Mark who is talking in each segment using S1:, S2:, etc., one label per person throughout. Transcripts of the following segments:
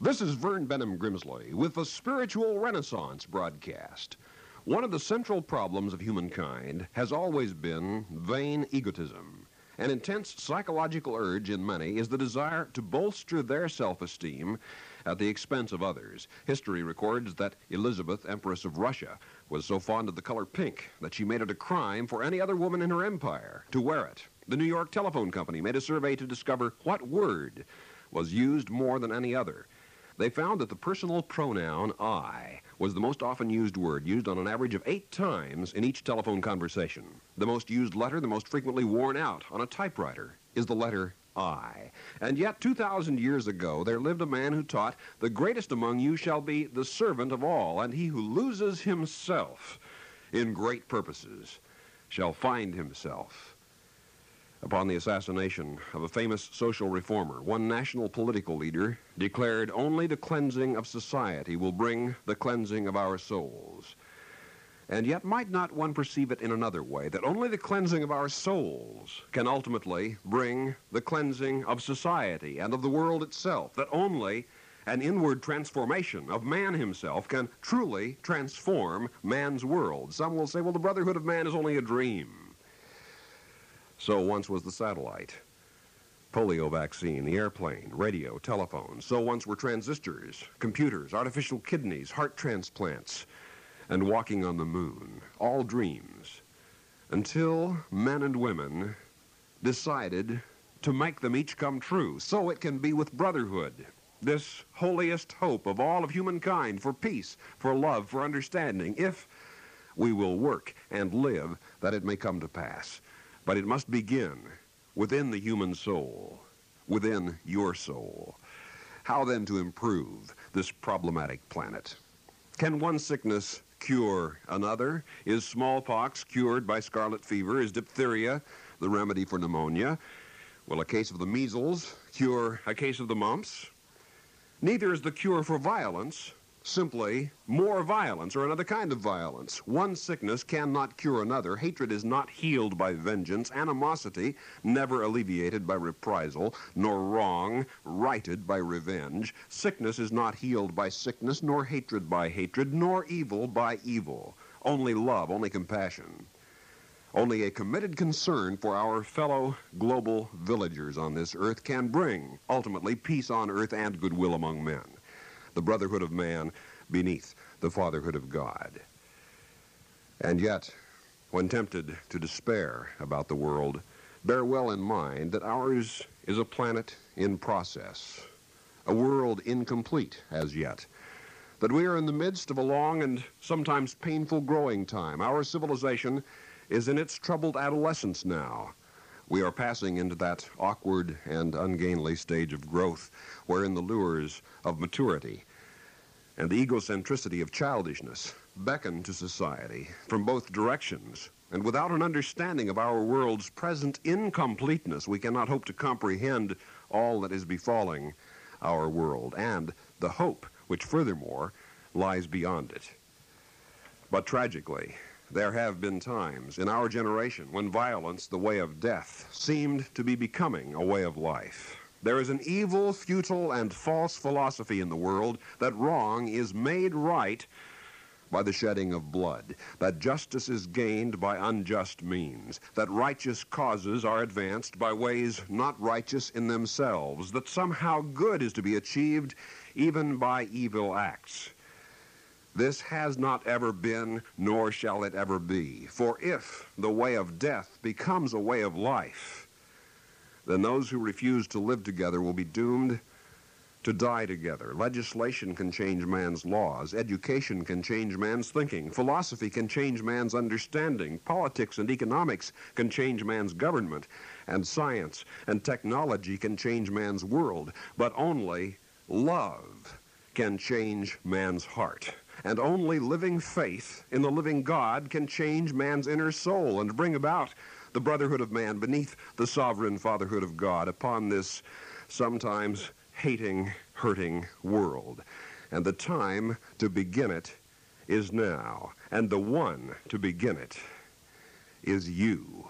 S1: This is Vern Bennom Grimsley with the Spiritual Renaissance broadcast. One of the central problems of humankind has always been vain egotism. An intense psychological urge in many is the desire to bolster their self esteem at the expense of others. History records that Elizabeth, Empress of Russia, was so fond of the color pink that she made it a crime for any other woman in her empire to wear it. The New York Telephone Company made a survey to discover what word was used more than any other. They found that the personal pronoun I was the most often used word, used on an average of eight times in each telephone conversation. The most used letter, the most frequently worn out on a typewriter, is the letter I. And yet, 2,000 years ago, there lived a man who taught, The greatest among you shall be the servant of all, and he who loses himself in great purposes shall find himself upon the assassination of a famous social reformer, one national political leader declared only the cleansing of society will bring the cleansing of our souls. And yet, might not one perceive it in another way, that only the cleansing of our souls can ultimately bring the cleansing of society and of the world itself, that only an inward transformation of man himself can truly transform man's world. Some will say, well, the brotherhood of man is only a dream. So once was the satellite, polio vaccine, the airplane, radio, telephone. So once were transistors, computers, artificial kidneys, heart transplants, and walking on the moon. All dreams. Until men and women decided to make them each come true. So it can be with brotherhood. This holiest hope of all of humankind for peace, for love, for understanding, if we will work and live that it may come to pass. But it must begin within the human soul, within your soul. How then to improve this problematic planet? Can one sickness cure another? Is smallpox cured by scarlet fever? Is diphtheria the remedy for pneumonia? Will a case of the measles cure a case of the mumps? Neither is the cure for violence simply more violence or another kind of violence. One sickness cannot cure another. Hatred is not healed by vengeance. Animosity never alleviated by reprisal, nor wrong righted by revenge. Sickness is not healed by sickness, nor hatred by hatred, nor evil by evil. Only love, only compassion. Only a committed concern for our fellow global villagers on this earth can bring, ultimately, peace on earth and goodwill among men the brotherhood of man beneath the fatherhood of God. And yet, when tempted to despair about the world, bear well in mind that ours is a planet in process, a world incomplete as yet, that we are in the midst of a long and sometimes painful growing time. Our civilization is in its troubled adolescence now. We are passing into that awkward and ungainly stage of growth wherein the lures of maturity and the egocentricity of childishness beckon to society from both directions. And without an understanding of our world's present incompleteness, we cannot hope to comprehend all that is befalling our world and the hope which, furthermore, lies beyond it. But tragically, there have been times in our generation when violence, the way of death, seemed to be becoming a way of life. There is an evil, futile, and false philosophy in the world that wrong is made right by the shedding of blood, that justice is gained by unjust means, that righteous causes are advanced by ways not righteous in themselves, that somehow good is to be achieved even by evil acts. This has not ever been, nor shall it ever be. For if the way of death becomes a way of life, then those who refuse to live together will be doomed to die together. Legislation can change man's laws. Education can change man's thinking. Philosophy can change man's understanding. Politics and economics can change man's government. And science and technology can change man's world. But only love can change man's heart. And only living faith in the living God can change man's inner soul and bring about the brotherhood of man beneath the sovereign fatherhood of God upon this sometimes hating, hurting world. And the time to begin it is now. And the one to begin it is you.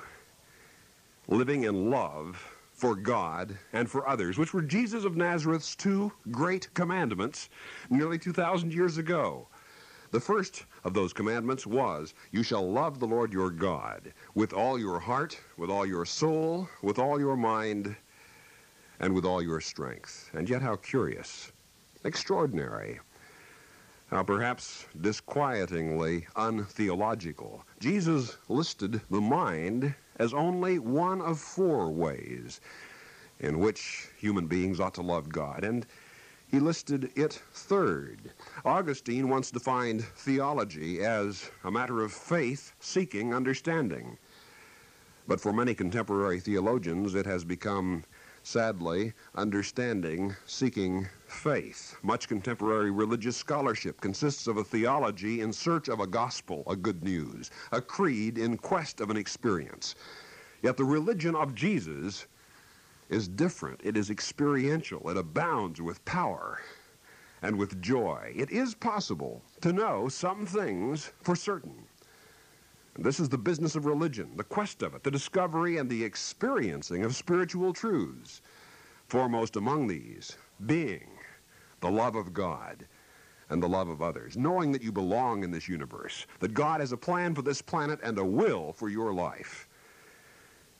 S1: Living in love for God and for others, which were Jesus of Nazareth's two great commandments nearly 2,000 years ago. The first of those commandments was, You shall love the Lord your God with all your heart, with all your soul, with all your mind, and with all your strength. And yet, how curious, extraordinary, how perhaps disquietingly untheological. Jesus listed the mind as only one of four ways in which human beings ought to love God. And he listed it third. Augustine once defined theology as a matter of faith seeking understanding. But for many contemporary theologians, it has become, sadly, understanding seeking faith. Much contemporary religious scholarship consists of a theology in search of a gospel, a good news, a creed in quest of an experience. Yet the religion of Jesus is different. It is experiential. It abounds with power and with joy. It is possible to know some things for certain. This is the business of religion, the quest of it, the discovery and the experiencing of spiritual truths. Foremost among these being the love of God and the love of others, knowing that you belong in this universe, that God has a plan for this planet and a will for your life.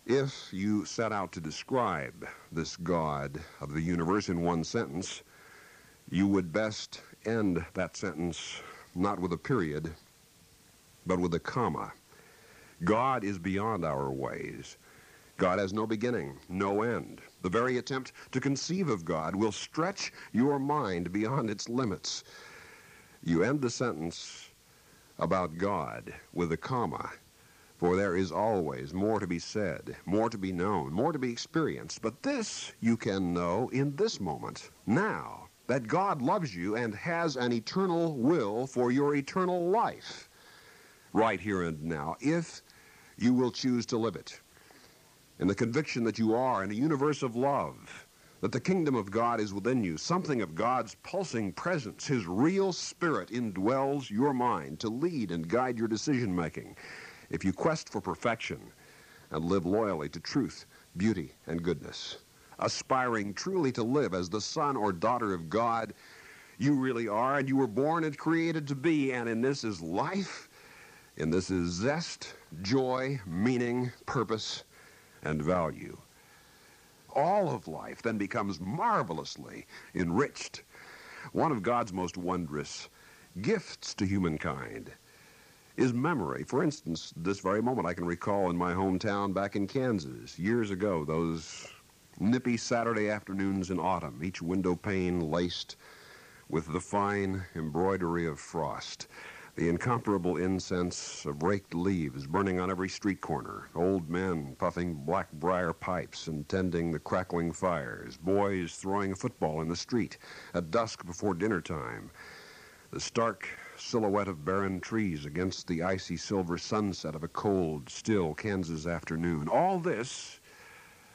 S1: If you set out to describe this God of the universe in one sentence, you would best end that sentence not with a period, but with a comma. God is beyond our ways. God has no beginning, no end. The very attempt to conceive of God will stretch your mind beyond its limits. You end the sentence about God with a comma. For there is always more to be said, more to be known, more to be experienced. But this you can know in this moment, now, that God loves you and has an eternal will for your eternal life, right here and now, if you will choose to live it. In the conviction that you are in a universe of love, that the kingdom of God is within you, something of God's pulsing presence, His real spirit indwells your mind to lead and guide your decision making. If you quest for perfection and live loyally to truth, beauty, and goodness, aspiring truly to live as the son or daughter of God you really are, and you were born and created to be, and in this is life, in this is zest, joy, meaning, purpose, and value. All of life then becomes marvelously enriched. One of God's most wondrous gifts to humankind is memory. For instance, this very moment I can recall in my hometown back in Kansas years ago, those nippy Saturday afternoons in autumn, each window pane laced with the fine embroidery of frost, the incomparable incense of raked leaves burning on every street corner, old men puffing black briar pipes and tending the crackling fires, boys throwing a football in the street at dusk before dinner time, the stark silhouette of barren trees against the icy silver sunset of a cold, still Kansas afternoon. All this,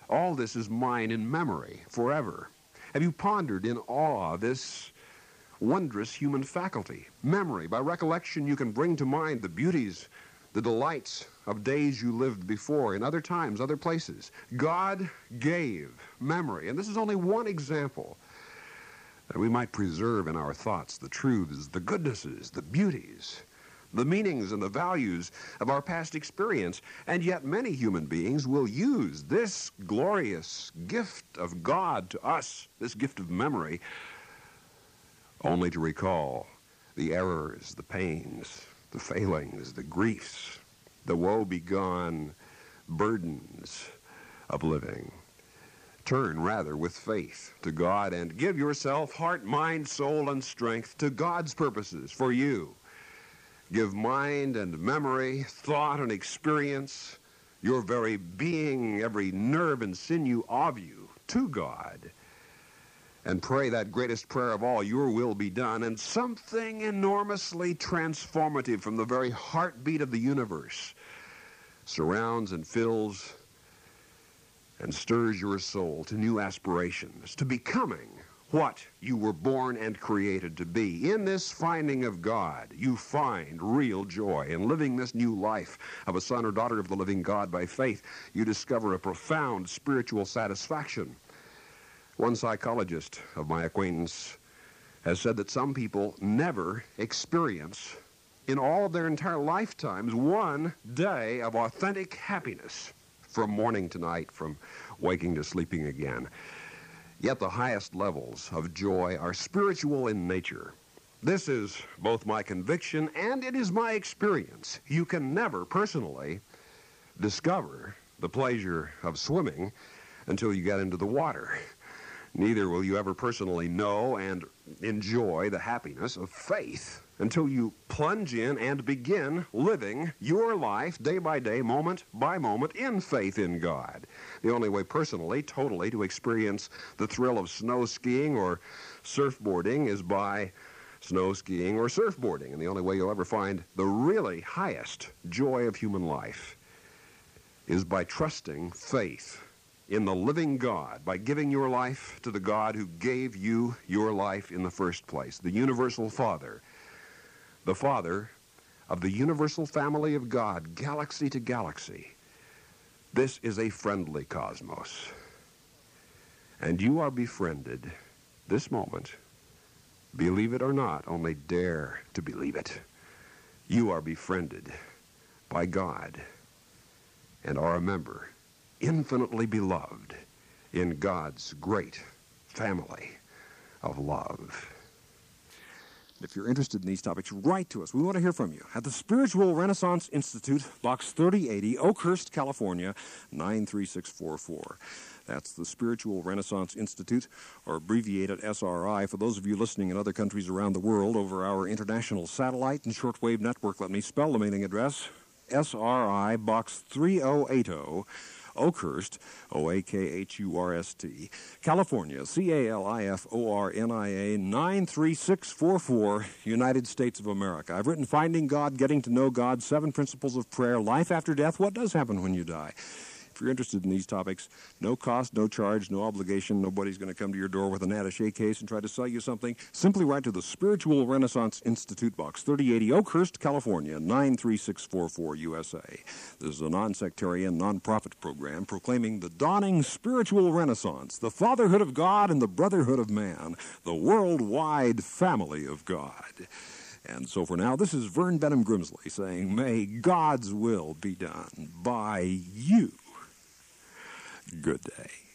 S1: all this is mine in memory forever. Have you pondered in awe this wondrous human faculty? Memory. By recollection, you can bring to mind the beauties, the delights of days you lived before in other times, other places. God gave memory. And this is only one example that we might preserve in our thoughts the truths, the goodnesses, the beauties, the meanings and the values of our past experience. And yet many human beings will use this glorious gift of God to us, this gift of memory, only to recall the errors, the pains, the failings, the griefs, the woe-begone burdens of living. Turn rather with faith to God and give yourself heart, mind, soul, and strength to God's purposes for you. Give mind and memory, thought and experience, your very being, every nerve and sinew of you to God. And pray that greatest prayer of all, your will be done, and something enormously transformative from the very heartbeat of the universe surrounds and fills and stirs your soul to new aspirations, to becoming what you were born and created to be. In this finding of God, you find real joy. In living this new life of a son or daughter of the living God by faith, you discover a profound spiritual satisfaction. One psychologist of my acquaintance has said that some people never experience in all of their entire lifetimes one day of authentic happiness from morning to night, from waking to sleeping again. Yet the highest levels of joy are spiritual in nature. This is both my conviction and it is my experience. You can never personally discover the pleasure of swimming until you get into the water. Neither will you ever personally know and enjoy the happiness of faith until you plunge in and begin living your life day by day, moment by moment, in faith in God. The only way personally, totally, to experience the thrill of snow skiing or surfboarding is by snow skiing or surfboarding. And the only way you'll ever find the really highest joy of human life is by trusting faith in the living God by giving your life to the God who gave you your life in the first place, the universal Father, the Father of the universal family of God, galaxy to galaxy. This is a friendly cosmos. And you are befriended this moment. Believe it or not, only dare to believe it. You are befriended by God and are a member infinitely beloved in God's great family of love.
S2: If you're interested in these topics, write to us. We want to hear from you at the Spiritual Renaissance Institute, Box 3080, Oakhurst, California, 93644. That's the Spiritual Renaissance Institute, or abbreviated SRI. For those of you listening in other countries around the world over our international satellite and shortwave network, let me spell the mailing address SRI Box 3080. Oakhurst, O A K H U R S T, California, C A L I F O R N I A 93644, United States of America. I've written Finding God, Getting to Know God, Seven Principles of Prayer, Life After Death, What Does Happen When You Die. You're interested in these topics, no cost, no charge, no obligation. Nobody's going to come to your door with an attache case and try to sell you something. Simply write to the Spiritual Renaissance Institute Box, 3080 Oakhurst, California, 93644 USA. This is a non-sectarian, non-profit program proclaiming the dawning spiritual renaissance, the fatherhood of God and the brotherhood of man, the worldwide family of God. And so for now, this is Vern Bennom Grimsley saying, May God's will be done by you. Good day.